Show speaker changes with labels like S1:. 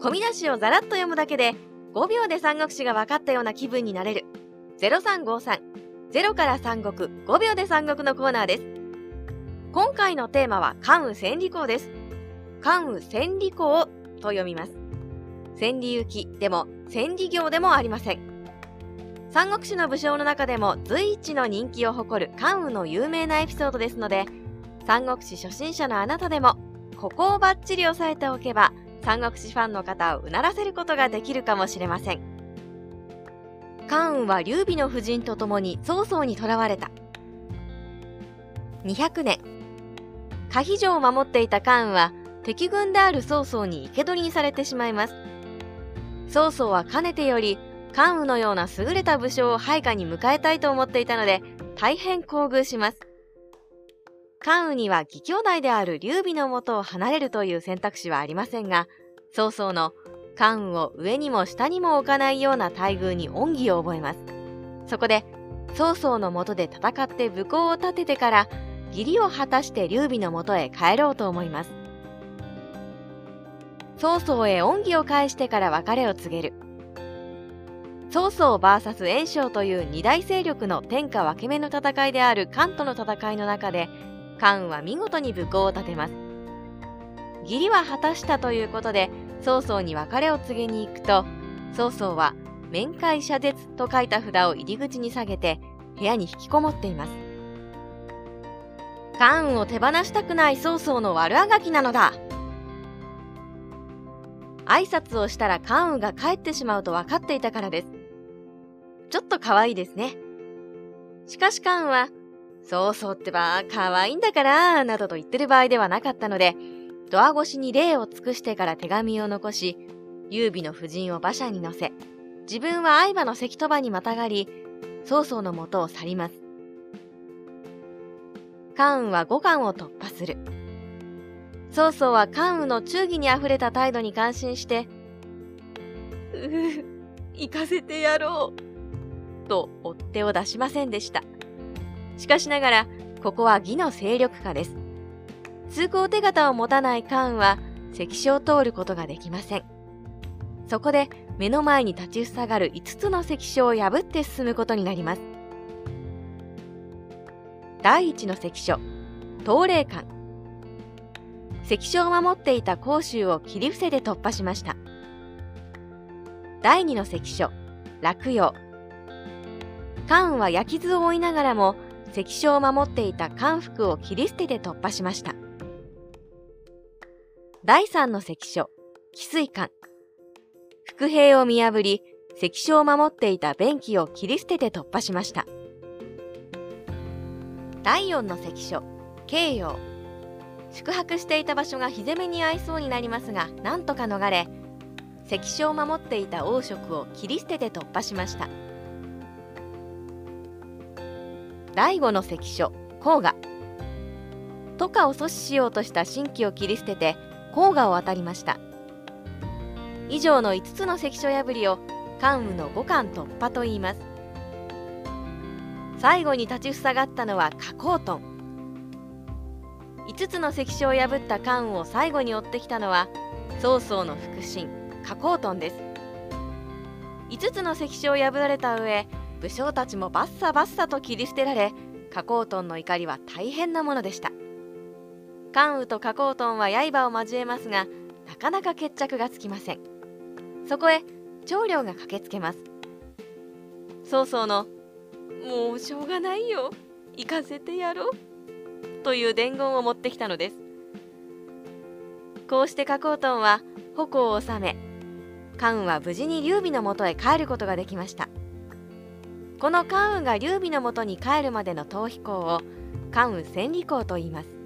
S1: 込み出しをざらっと読むだけで5秒で三国志が分かったような気分になれる。0353 0から三国5秒で三国のコーナーです。今回のテーマは関羽千里公です。関羽千里公と読みます。千里行きでも千里行でもありません。三国志の武将の中でも随一の人気を誇る関羽の有名なエピソードですので三国志初心者のあなたでもここをバッチリ押さえておけば三国志ファンの方をうならせることができるかもしれません。関羽は劉備の夫人と共に曹操に囚われた。200年。可否城を守っていた関羽は敵軍である曹操に生け捕りにされてしまいます。曹操はかねてより関羽のような優れた武将を配下に迎えたいと思っていたので大変厚遇します。関羽には義兄弟である劉備のもとを離れるという選択肢はありませんが曹操の関羽を上にも下にも置かないような待遇に恩義を覚えます。そこで曹操のもとで戦って武功を立ててから義理を果たして劉備のもとへ帰ろうと思います。曹操へ恩義を返してから別れを告げる。曹操 VS 袁紹という二大勢力の天下分け目の戦いである関東の戦いの中で関羽は見事に武功を立てます。義理は果たしたということで曹操に別れを告げに行くと曹操は面会謝絶と書いた札を入り口に下げて部屋に引きこもっています。関羽を手放したくない曹操の悪あがきなのだ。挨拶をしたら関羽が帰ってしまうと分かっていたからです。ちょっと可愛いですね。しかし関羽はそうそうってば、可愛いんだから、などと言ってる場合ではなかったので、ドア越しに礼を尽くしてから手紙を残し、優美の夫人を馬車に乗せ、自分は相場の関戸場にまたがり、曹操のもとを去ります。関羽は五感を突破する。曹操は関羽の忠義にあふれた態度に感心して、うぅ、行かせてやろう、と追っ手を出しませんでした。しかしながら、ここは義の勢力下です。通行手形を持たない関羽は、関所を通ることができません。そこで、目の前に立ちふさがる5つの関所を破って進むことになります。第一の関所、東霊館。関所を守っていた甲州を切り伏せて突破しました。第二の関所、落葉。関羽は焼き図を追いながらも関所を守っていた関福を切り捨てて突破しました。第三の関所、翡翠館。伏兵を見破り、関所を守っていた弁慶を切り捨てて突破しました。第四の関所、慶陽。宿泊していた場所が日攻めに合いそうになりますが、なんとか逃れ、関所を守っていた王職を切り捨てて突破しました。第五の関所黄河都下を阻止しようとした新規を切り捨てて黄河を渡りました。以上の5つの関所破りを関羽の五冠突破と言います。最後に立ちふさがったのは加工トン5つの関所を破った関羽を最後に追ってきたのは曹操の腹心加工トンです。5つの関所を破られた上武将たちもバッサバッサと切り捨てられ加工トンの怒りは大変なものでした。関羽と加工トンは刃を交えますがなかなか決着がつきません。そこへ長領が駆けつけます。曹操の「もうしょうがないよ行かせてやろう」という伝言を持ってきたのです。こうして加工トンは矛を収め関羽は無事に劉備のもとへ帰ることができました。この関羽が劉備のもとに帰るまでの逃避行を関羽千里行と言います。